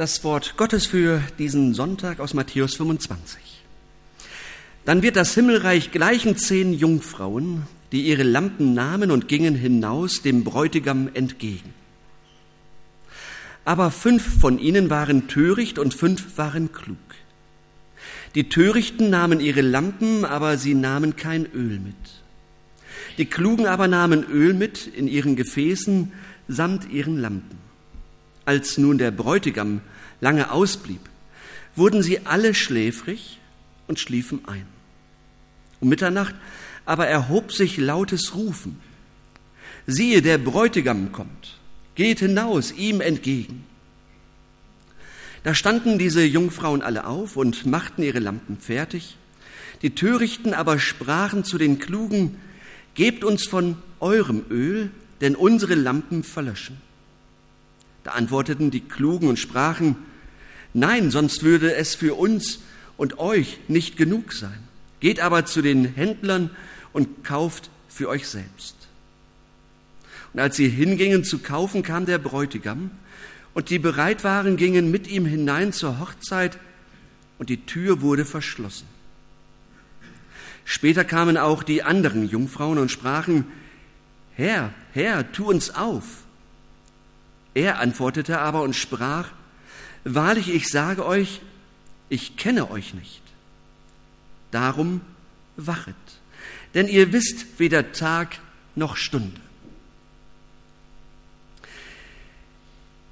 das Wort Gottes für diesen Sonntag aus Matthäus 25. Dann wird das Himmelreich gleichen zehn Jungfrauen, die ihre Lampen nahmen und gingen hinaus dem Bräutigam entgegen. Aber fünf von ihnen waren töricht und fünf waren klug. Die Törichten nahmen ihre Lampen, aber sie nahmen kein Öl mit. Die Klugen aber nahmen Öl mit in ihren Gefäßen samt ihren Lampen. Als nun der Bräutigam lange ausblieb, wurden sie alle schläfrig und schliefen ein. Um Mitternacht aber erhob sich lautes Rufen. Siehe, der Bräutigam kommt, geht hinaus ihm entgegen. Da standen diese Jungfrauen alle auf und machten ihre Lampen fertig. Die Törichten aber sprachen zu den Klugen, Gebt uns von eurem Öl, denn unsere Lampen verlöschen. Da antworteten die Klugen und sprachen, Nein, sonst würde es für uns und euch nicht genug sein. Geht aber zu den Händlern und kauft für euch selbst. Und als sie hingingen zu kaufen, kam der Bräutigam, und die bereit waren, gingen mit ihm hinein zur Hochzeit, und die Tür wurde verschlossen. Später kamen auch die anderen Jungfrauen und sprachen, Herr, Herr, tu uns auf. Er antwortete aber und sprach, Wahrlich, ich sage euch, ich kenne euch nicht. Darum wachet, denn ihr wisst weder Tag noch Stunde.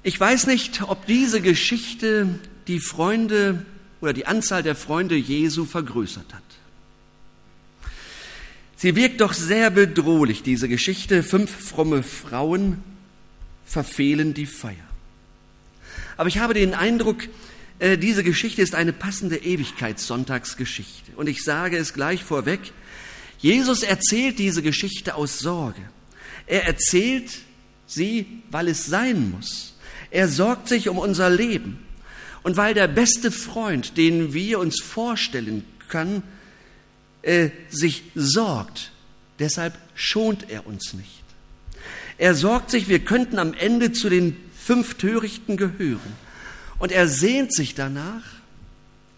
Ich weiß nicht, ob diese Geschichte die Freunde oder die Anzahl der Freunde Jesu vergrößert hat. Sie wirkt doch sehr bedrohlich, diese Geschichte. Fünf fromme Frauen verfehlen die Feier. Aber ich habe den Eindruck, äh, diese Geschichte ist eine passende Ewigkeitssonntagsgeschichte. Und ich sage es gleich vorweg, Jesus erzählt diese Geschichte aus Sorge. Er erzählt sie, weil es sein muss. Er sorgt sich um unser Leben. Und weil der beste Freund, den wir uns vorstellen können, äh, sich sorgt, deshalb schont er uns nicht. Er sorgt sich, wir könnten am Ende zu den fünf Törichten gehören. Und er sehnt sich danach,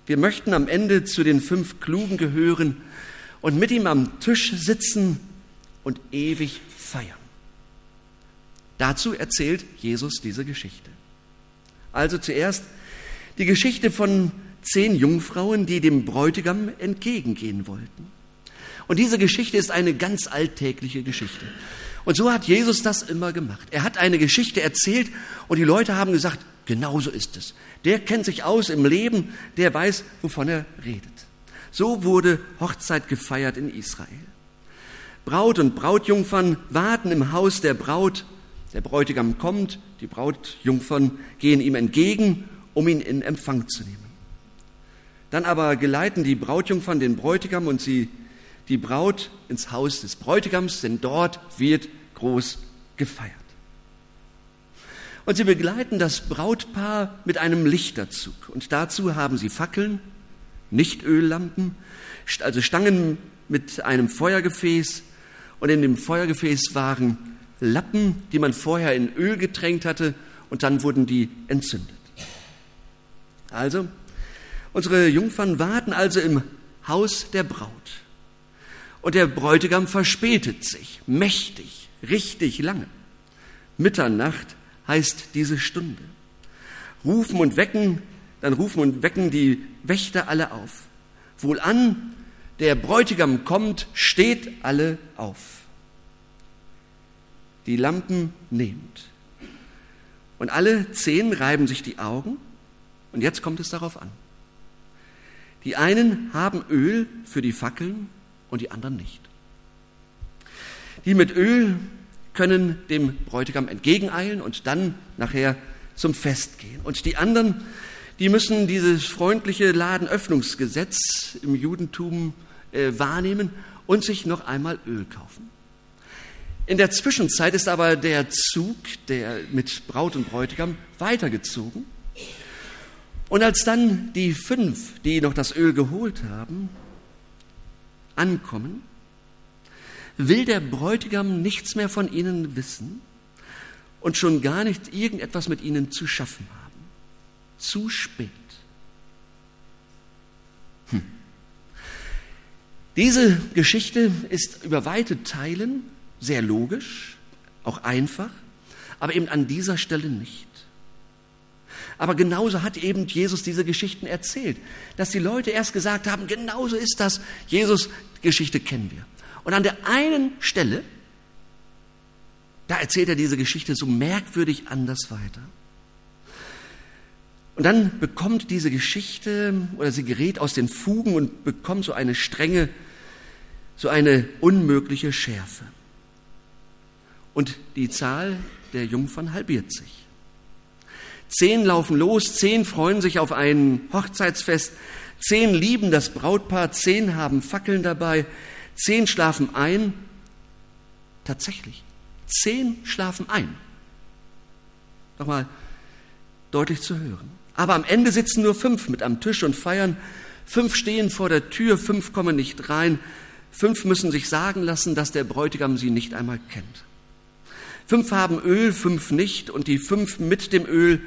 wir möchten am Ende zu den fünf Klugen gehören und mit ihm am Tisch sitzen und ewig feiern. Dazu erzählt Jesus diese Geschichte. Also zuerst die Geschichte von zehn Jungfrauen, die dem Bräutigam entgegengehen wollten. Und diese Geschichte ist eine ganz alltägliche Geschichte. Und so hat Jesus das immer gemacht. Er hat eine Geschichte erzählt und die Leute haben gesagt, genau so ist es. Der kennt sich aus im Leben, der weiß, wovon er redet. So wurde Hochzeit gefeiert in Israel. Braut und Brautjungfern warten im Haus der Braut. Der Bräutigam kommt, die Brautjungfern gehen ihm entgegen, um ihn in Empfang zu nehmen. Dann aber geleiten die Brautjungfern den Bräutigam und sie die Braut ins Haus des Bräutigams, denn dort wird groß gefeiert. Und sie begleiten das Brautpaar mit einem Lichterzug. Und dazu haben sie Fackeln, nicht Öllampen, also Stangen mit einem Feuergefäß. Und in dem Feuergefäß waren Lappen, die man vorher in Öl getränkt hatte, und dann wurden die entzündet. Also, unsere Jungfern warten also im Haus der Braut. Und der Bräutigam verspätet sich, mächtig, richtig lange. Mitternacht heißt diese Stunde. Rufen und wecken, dann rufen und wecken die Wächter alle auf. Wohlan, der Bräutigam kommt, steht alle auf. Die Lampen nehmt. Und alle zehn reiben sich die Augen. Und jetzt kommt es darauf an. Die einen haben Öl für die Fackeln und die anderen nicht. Die mit Öl können dem Bräutigam entgegeneilen und dann nachher zum Fest gehen. Und die anderen, die müssen dieses freundliche Ladenöffnungsgesetz im Judentum äh, wahrnehmen und sich noch einmal Öl kaufen. In der Zwischenzeit ist aber der Zug, der mit Braut und Bräutigam weitergezogen. Und als dann die fünf, die noch das Öl geholt haben, ankommen, will der Bräutigam nichts mehr von ihnen wissen und schon gar nicht irgendetwas mit ihnen zu schaffen haben. zu spät. Hm. Diese Geschichte ist über weite Teilen sehr logisch, auch einfach, aber eben an dieser Stelle nicht. Aber genauso hat eben Jesus diese Geschichten erzählt, dass die Leute erst gesagt haben, genauso ist das, Jesus, Geschichte kennen wir. Und an der einen Stelle, da erzählt er diese Geschichte so merkwürdig anders weiter. Und dann bekommt diese Geschichte oder sie gerät aus den Fugen und bekommt so eine strenge, so eine unmögliche Schärfe. Und die Zahl der Jungfern halbiert sich. Zehn laufen los, zehn freuen sich auf ein Hochzeitsfest, zehn lieben das Brautpaar, zehn haben Fackeln dabei, zehn schlafen ein. Tatsächlich, zehn schlafen ein. Nochmal deutlich zu hören. Aber am Ende sitzen nur fünf mit am Tisch und feiern. Fünf stehen vor der Tür, fünf kommen nicht rein. Fünf müssen sich sagen lassen, dass der Bräutigam sie nicht einmal kennt. Fünf haben Öl, fünf nicht, und die fünf mit dem Öl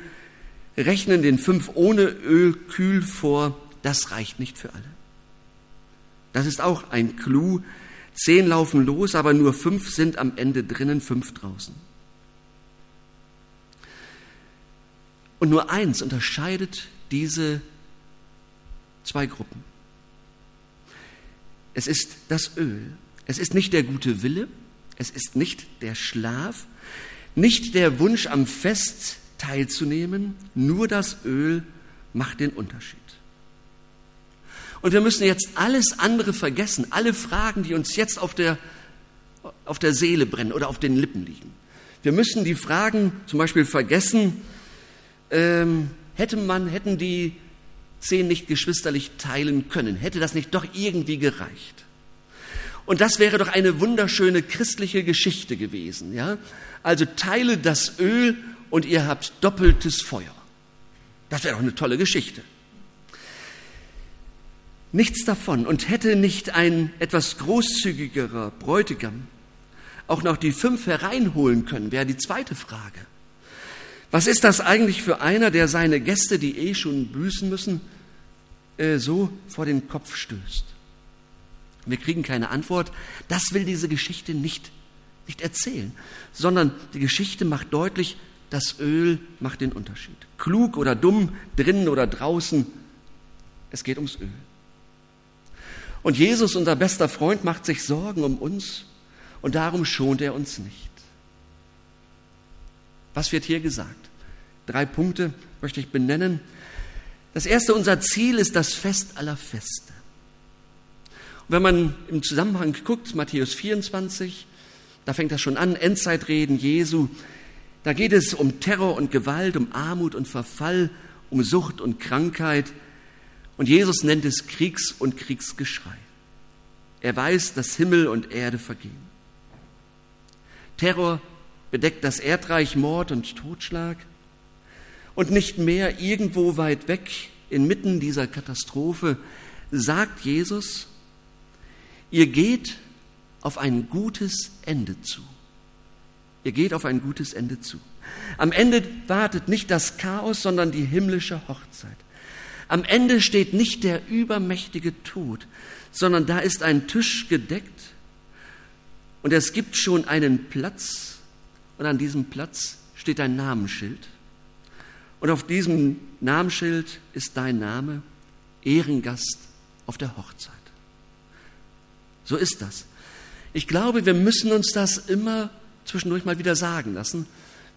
rechnen den fünf ohne Öl kühl vor, das reicht nicht für alle. Das ist auch ein Clou. Zehn laufen los, aber nur fünf sind am Ende drinnen, fünf draußen. Und nur eins unterscheidet diese zwei Gruppen. Es ist das Öl. Es ist nicht der gute Wille, es ist nicht der Schlaf, nicht der Wunsch am Fest teilzunehmen, nur das Öl macht den Unterschied. Und wir müssen jetzt alles andere vergessen, alle Fragen, die uns jetzt auf der, auf der Seele brennen oder auf den Lippen liegen. Wir müssen die Fragen zum Beispiel vergessen, ähm, hätte man, hätten die zehn nicht geschwisterlich teilen können, hätte das nicht doch irgendwie gereicht. Und das wäre doch eine wunderschöne christliche Geschichte gewesen, ja? Also teile das Öl und ihr habt doppeltes Feuer. Das wäre doch eine tolle Geschichte. Nichts davon. Und hätte nicht ein etwas großzügigerer Bräutigam auch noch die fünf hereinholen können, wäre die zweite Frage. Was ist das eigentlich für einer, der seine Gäste, die eh schon büßen müssen, äh, so vor den Kopf stößt? Wir kriegen keine Antwort. Das will diese Geschichte nicht, nicht erzählen, sondern die Geschichte macht deutlich, das Öl macht den Unterschied. Klug oder dumm, drinnen oder draußen, es geht ums Öl. Und Jesus, unser bester Freund, macht sich Sorgen um uns und darum schont er uns nicht. Was wird hier gesagt? Drei Punkte möchte ich benennen. Das erste, unser Ziel ist das Fest aller Feste. Und wenn man im Zusammenhang guckt, Matthäus 24, da fängt das schon an, Endzeitreden Jesu, da geht es um Terror und Gewalt, um Armut und Verfall, um Sucht und Krankheit. Und Jesus nennt es Kriegs- und Kriegsgeschrei. Er weiß, dass Himmel und Erde vergehen. Terror bedeckt das Erdreich Mord und Totschlag. Und nicht mehr irgendwo weit weg, inmitten dieser Katastrophe, sagt Jesus, ihr geht auf ein gutes Ende zu. Ihr geht auf ein gutes Ende zu. Am Ende wartet nicht das Chaos, sondern die himmlische Hochzeit. Am Ende steht nicht der übermächtige Tod, sondern da ist ein Tisch gedeckt und es gibt schon einen Platz und an diesem Platz steht ein Namensschild. Und auf diesem Namensschild ist dein Name, Ehrengast auf der Hochzeit. So ist das. Ich glaube, wir müssen uns das immer zwischendurch mal wieder sagen lassen,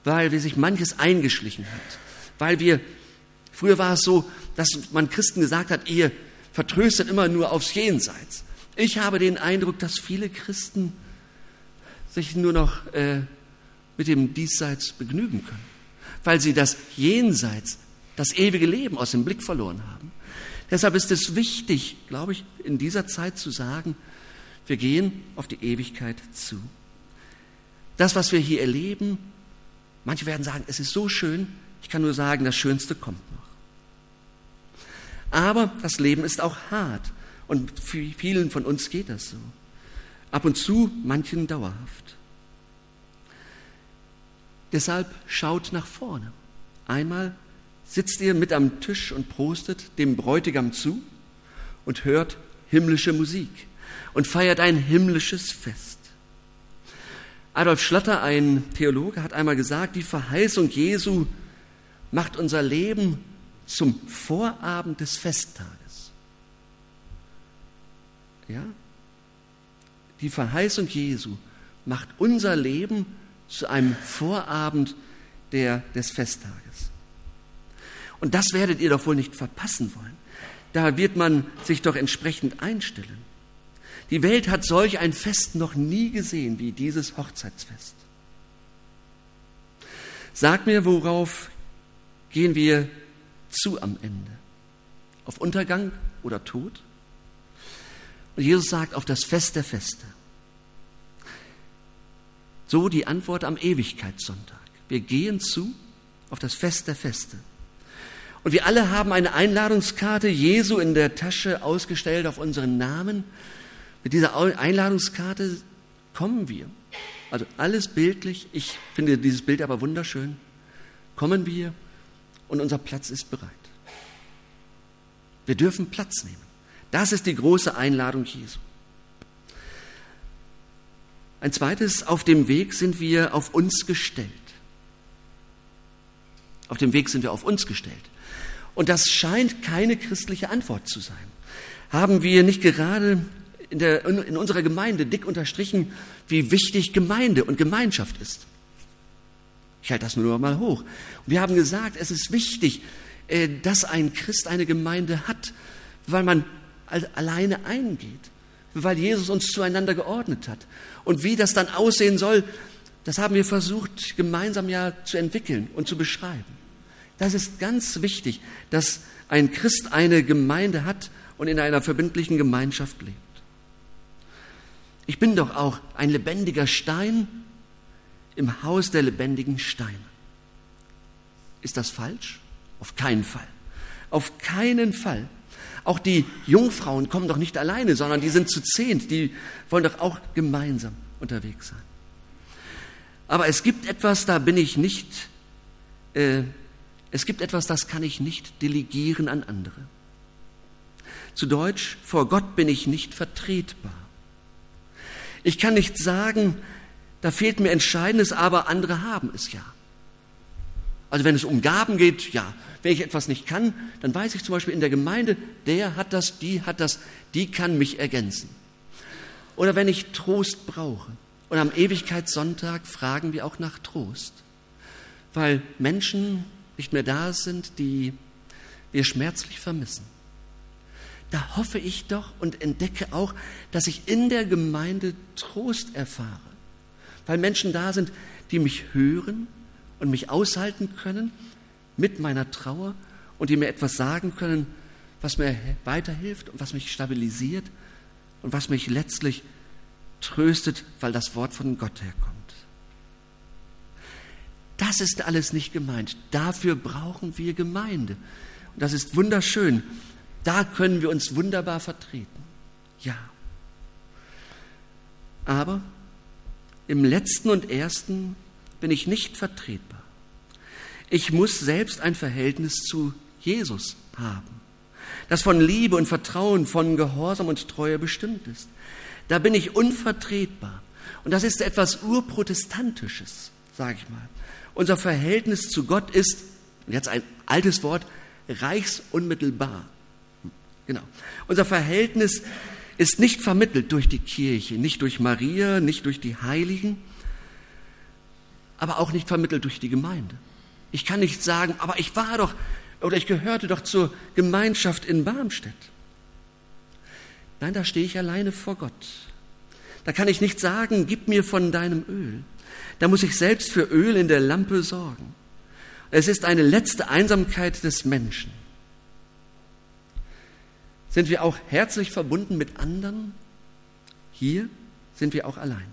weil wir sich manches eingeschlichen hat. Weil wir, früher war es so, dass man Christen gesagt hat, ihr vertröstet immer nur aufs Jenseits. Ich habe den Eindruck, dass viele Christen sich nur noch äh, mit dem Diesseits begnügen können, weil sie das Jenseits, das ewige Leben aus dem Blick verloren haben. Deshalb ist es wichtig, glaube ich, in dieser Zeit zu sagen, wir gehen auf die Ewigkeit zu. Das, was wir hier erleben, manche werden sagen, es ist so schön, ich kann nur sagen, das Schönste kommt noch. Aber das Leben ist auch hart und für vielen von uns geht das so. Ab und zu, manchen dauerhaft. Deshalb schaut nach vorne. Einmal sitzt ihr mit am Tisch und prostet dem Bräutigam zu und hört himmlische Musik und feiert ein himmlisches Fest. Adolf Schlatter, ein Theologe, hat einmal gesagt, die Verheißung Jesu macht unser Leben zum Vorabend des Festtages. Ja? Die Verheißung Jesu macht unser Leben zu einem Vorabend der, des Festtages. Und das werdet ihr doch wohl nicht verpassen wollen. Da wird man sich doch entsprechend einstellen. Die Welt hat solch ein Fest noch nie gesehen wie dieses Hochzeitsfest. Sag mir, worauf gehen wir zu am Ende? Auf Untergang oder Tod? Und Jesus sagt auf das Fest der Feste. So die Antwort am Ewigkeitssonntag. Wir gehen zu auf das Fest der Feste. Und wir alle haben eine Einladungskarte Jesu in der Tasche ausgestellt auf unseren Namen. Mit dieser Einladungskarte kommen wir. Also alles bildlich. Ich finde dieses Bild aber wunderschön. Kommen wir und unser Platz ist bereit. Wir dürfen Platz nehmen. Das ist die große Einladung Jesu. Ein zweites, auf dem Weg sind wir auf uns gestellt. Auf dem Weg sind wir auf uns gestellt. Und das scheint keine christliche Antwort zu sein. Haben wir nicht gerade in, der, in unserer Gemeinde dick unterstrichen, wie wichtig Gemeinde und Gemeinschaft ist? Ich halte das nur mal hoch. Wir haben gesagt, es ist wichtig, äh, dass ein Christ eine Gemeinde hat, weil man alleine eingeht, weil Jesus uns zueinander geordnet hat. Und wie das dann aussehen soll, das haben wir versucht, gemeinsam ja zu entwickeln und zu beschreiben. Das ist ganz wichtig, dass ein Christ eine Gemeinde hat und in einer verbindlichen Gemeinschaft lebt. Ich bin doch auch ein lebendiger Stein im Haus der lebendigen Steine. Ist das falsch? Auf keinen Fall. Auf keinen Fall. Auch die Jungfrauen kommen doch nicht alleine, sondern die sind zu zehnt, die wollen doch auch gemeinsam unterwegs sein. Aber es gibt etwas, da bin ich nicht, äh, es gibt etwas, das kann ich nicht delegieren an andere. Zu Deutsch, vor Gott bin ich nicht vertretbar. Ich kann nicht sagen, da fehlt mir Entscheidendes, aber andere haben es ja. Also wenn es um Gaben geht, ja, wenn ich etwas nicht kann, dann weiß ich zum Beispiel in der Gemeinde, der hat das, die hat das, die kann mich ergänzen. Oder wenn ich Trost brauche. Und am Ewigkeitssonntag fragen wir auch nach Trost, weil Menschen nicht mehr da sind, die wir schmerzlich vermissen. Da hoffe ich doch und entdecke auch, dass ich in der Gemeinde Trost erfahre, weil Menschen da sind, die mich hören und mich aushalten können mit meiner Trauer und die mir etwas sagen können, was mir weiterhilft und was mich stabilisiert und was mich letztlich tröstet, weil das Wort von Gott herkommt. Das ist alles nicht gemeint. Dafür brauchen wir Gemeinde. Und das ist wunderschön. Da können wir uns wunderbar vertreten. Ja. Aber im letzten und ersten bin ich nicht vertretbar. Ich muss selbst ein Verhältnis zu Jesus haben, das von Liebe und Vertrauen, von Gehorsam und Treue bestimmt ist. Da bin ich unvertretbar. Und das ist etwas Urprotestantisches, sage ich mal. Unser Verhältnis zu Gott ist, jetzt ein altes Wort, reichsunmittelbar. Genau. Unser Verhältnis ist nicht vermittelt durch die Kirche, nicht durch Maria, nicht durch die Heiligen, aber auch nicht vermittelt durch die Gemeinde. Ich kann nicht sagen, aber ich war doch oder ich gehörte doch zur Gemeinschaft in Barmstedt. Nein, da stehe ich alleine vor Gott. Da kann ich nicht sagen, gib mir von deinem Öl. Da muss ich selbst für Öl in der Lampe sorgen. Es ist eine letzte Einsamkeit des Menschen. Sind wir auch herzlich verbunden mit anderen? Hier sind wir auch allein.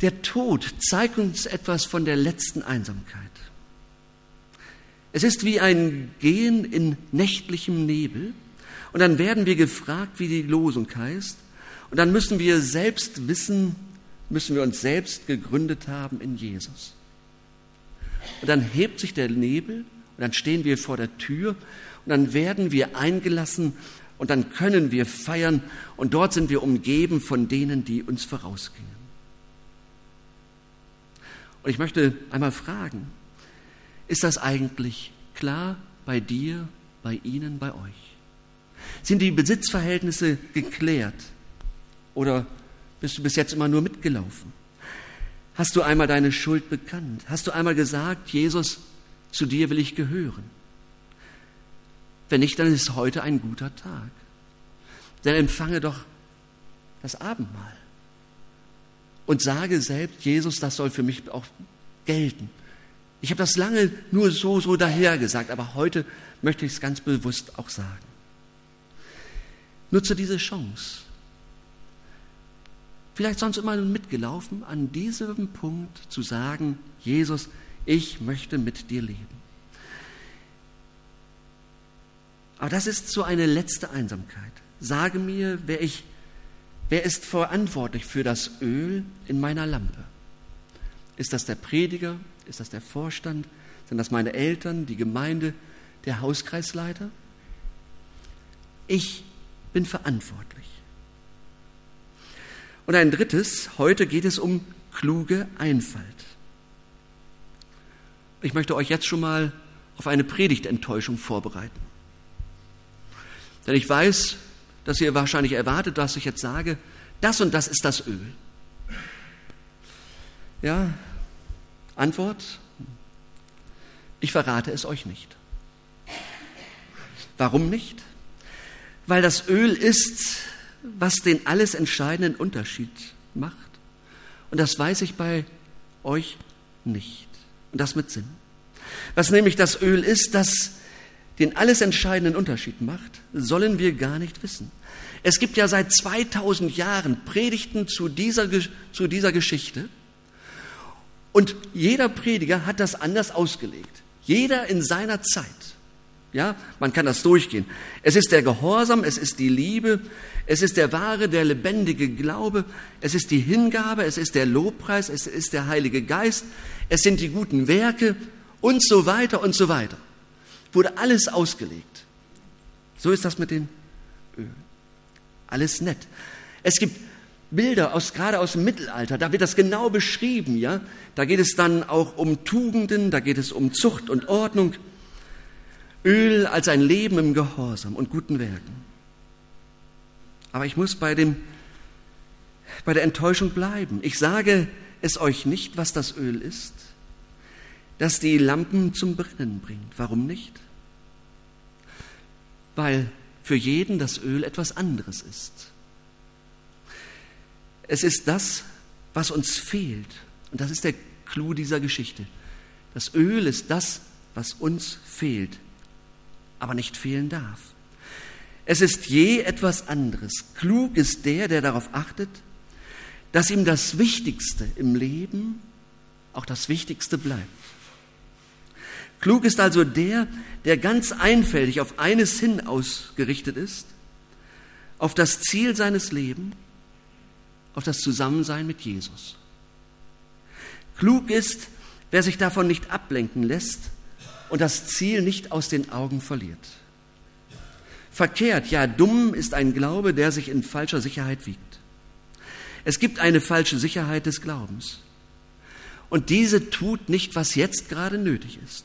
Der Tod zeigt uns etwas von der letzten Einsamkeit. Es ist wie ein Gehen in nächtlichem Nebel und dann werden wir gefragt, wie die Losung heißt und dann müssen wir selbst wissen, müssen wir uns selbst gegründet haben in Jesus. Und dann hebt sich der Nebel und dann stehen wir vor der Tür und dann werden wir eingelassen und dann können wir feiern und dort sind wir umgeben von denen, die uns vorausgingen. Und ich möchte einmal fragen, ist das eigentlich klar bei dir, bei Ihnen, bei euch? Sind die Besitzverhältnisse geklärt oder bist du bis jetzt immer nur mitgelaufen? Hast du einmal deine Schuld bekannt? Hast du einmal gesagt, Jesus, zu dir will ich gehören? Wenn nicht, dann ist heute ein guter Tag. Dann empfange doch das Abendmahl und sage selbst, Jesus, das soll für mich auch gelten. Ich habe das lange nur so, so daher gesagt, aber heute möchte ich es ganz bewusst auch sagen. Nutze diese Chance vielleicht sonst immer mitgelaufen, an diesem Punkt zu sagen, Jesus, ich möchte mit dir leben. Aber das ist so eine letzte Einsamkeit. Sage mir, wer, ich, wer ist verantwortlich für das Öl in meiner Lampe? Ist das der Prediger? Ist das der Vorstand? Sind das meine Eltern, die Gemeinde, der Hauskreisleiter? Ich bin verantwortlich. Und ein drittes, heute geht es um kluge Einfalt. Ich möchte euch jetzt schon mal auf eine Predigtenttäuschung vorbereiten. Denn ich weiß, dass ihr wahrscheinlich erwartet, dass ich jetzt sage, das und das ist das Öl. Ja, Antwort, ich verrate es euch nicht. Warum nicht? Weil das Öl ist was den alles entscheidenden Unterschied macht. Und das weiß ich bei euch nicht. Und das mit Sinn. Was nämlich das Öl ist, das den alles entscheidenden Unterschied macht, sollen wir gar nicht wissen. Es gibt ja seit 2000 Jahren Predigten zu dieser, zu dieser Geschichte. Und jeder Prediger hat das anders ausgelegt. Jeder in seiner Zeit. Ja, man kann das durchgehen. Es ist der Gehorsam, es ist die Liebe, es ist der wahre, der lebendige Glaube, es ist die Hingabe, es ist der Lobpreis, es ist der Heilige Geist, es sind die guten Werke und so weiter und so weiter. Wurde alles ausgelegt. So ist das mit den Ölen. Alles nett. Es gibt Bilder aus, gerade aus dem Mittelalter, da wird das genau beschrieben, ja. Da geht es dann auch um Tugenden, da geht es um Zucht und Ordnung. Öl als ein Leben im Gehorsam und guten Werken. Aber ich muss bei, dem, bei der Enttäuschung bleiben. Ich sage es euch nicht, was das Öl ist, das die Lampen zum Brennen bringt. Warum nicht? Weil für jeden das Öl etwas anderes ist. Es ist das, was uns fehlt. Und das ist der Clou dieser Geschichte. Das Öl ist das, was uns fehlt aber nicht fehlen darf. Es ist je etwas anderes. Klug ist der, der darauf achtet, dass ihm das Wichtigste im Leben auch das Wichtigste bleibt. Klug ist also der, der ganz einfältig auf eines hin ausgerichtet ist, auf das Ziel seines Lebens, auf das Zusammensein mit Jesus. Klug ist, wer sich davon nicht ablenken lässt, und das Ziel nicht aus den Augen verliert. Verkehrt, ja, dumm ist ein Glaube, der sich in falscher Sicherheit wiegt. Es gibt eine falsche Sicherheit des Glaubens. Und diese tut nicht, was jetzt gerade nötig ist.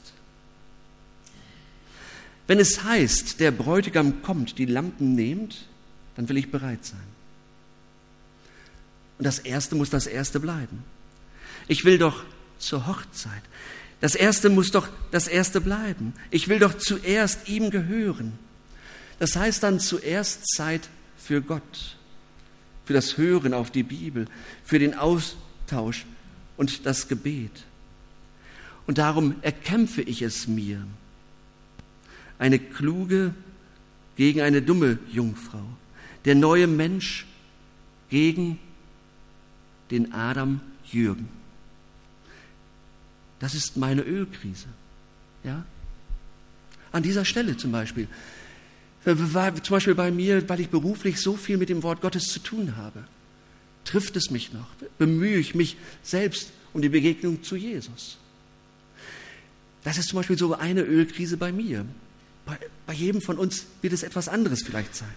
Wenn es heißt, der Bräutigam kommt, die Lampen nehmt, dann will ich bereit sein. Und das Erste muss das Erste bleiben. Ich will doch zur Hochzeit. Das Erste muss doch das Erste bleiben. Ich will doch zuerst ihm gehören. Das heißt dann zuerst Zeit für Gott, für das Hören auf die Bibel, für den Austausch und das Gebet. Und darum erkämpfe ich es mir. Eine kluge gegen eine dumme Jungfrau. Der neue Mensch gegen den Adam Jürgen. Das ist meine Ölkrise. Ja? An dieser Stelle zum Beispiel. Zum Beispiel bei mir, weil ich beruflich so viel mit dem Wort Gottes zu tun habe. Trifft es mich noch? Bemühe ich mich selbst um die Begegnung zu Jesus? Das ist zum Beispiel so eine Ölkrise bei mir. Bei, bei jedem von uns wird es etwas anderes vielleicht sein.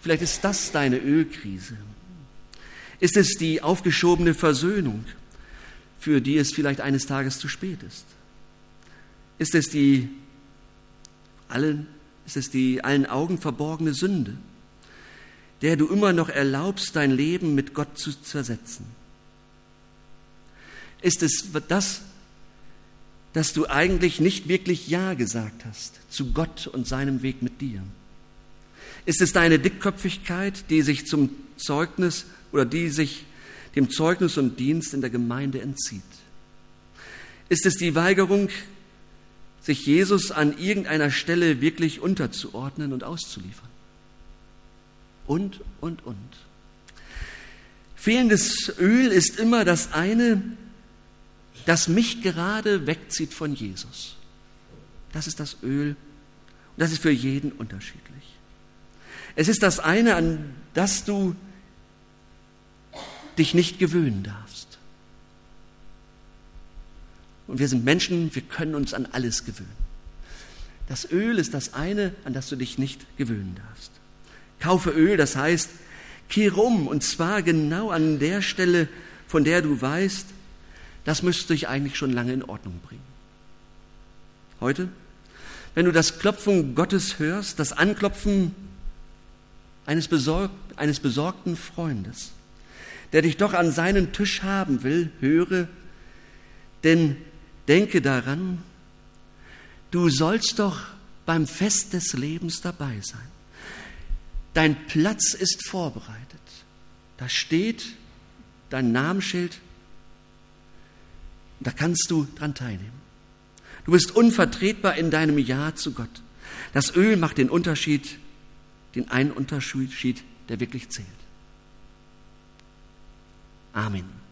Vielleicht ist das deine Ölkrise. Ist es die aufgeschobene Versöhnung, für die es vielleicht eines Tages zu spät ist? Ist es die allen, ist es die allen Augen verborgene Sünde, der du immer noch erlaubst, dein Leben mit Gott zu zersetzen? Ist es das, dass du eigentlich nicht wirklich Ja gesagt hast zu Gott und seinem Weg mit dir? Ist es deine Dickköpfigkeit, die sich zum Zeugnis oder die sich dem Zeugnis und Dienst in der Gemeinde entzieht? Ist es die Weigerung, sich Jesus an irgendeiner Stelle wirklich unterzuordnen und auszuliefern? Und, und, und. Fehlendes Öl ist immer das eine, das mich gerade wegzieht von Jesus. Das ist das Öl. Und das ist für jeden unterschiedlich. Es ist das eine, an das du dich nicht gewöhnen darfst. Und wir sind Menschen, wir können uns an alles gewöhnen. Das Öl ist das eine, an das du dich nicht gewöhnen darfst. Kaufe Öl, das heißt, kehr um, und zwar genau an der Stelle, von der du weißt, das müsste ich eigentlich schon lange in Ordnung bringen. Heute, wenn du das Klopfen Gottes hörst, das Anklopfen eines, besorg eines besorgten Freundes, der dich doch an seinen Tisch haben will, höre, denn denke daran, du sollst doch beim Fest des Lebens dabei sein. Dein Platz ist vorbereitet. Da steht dein Namensschild da kannst du dran teilnehmen. Du bist unvertretbar in deinem Ja zu Gott. Das Öl macht den Unterschied, den einen Unterschied, der wirklich zählt. Amen.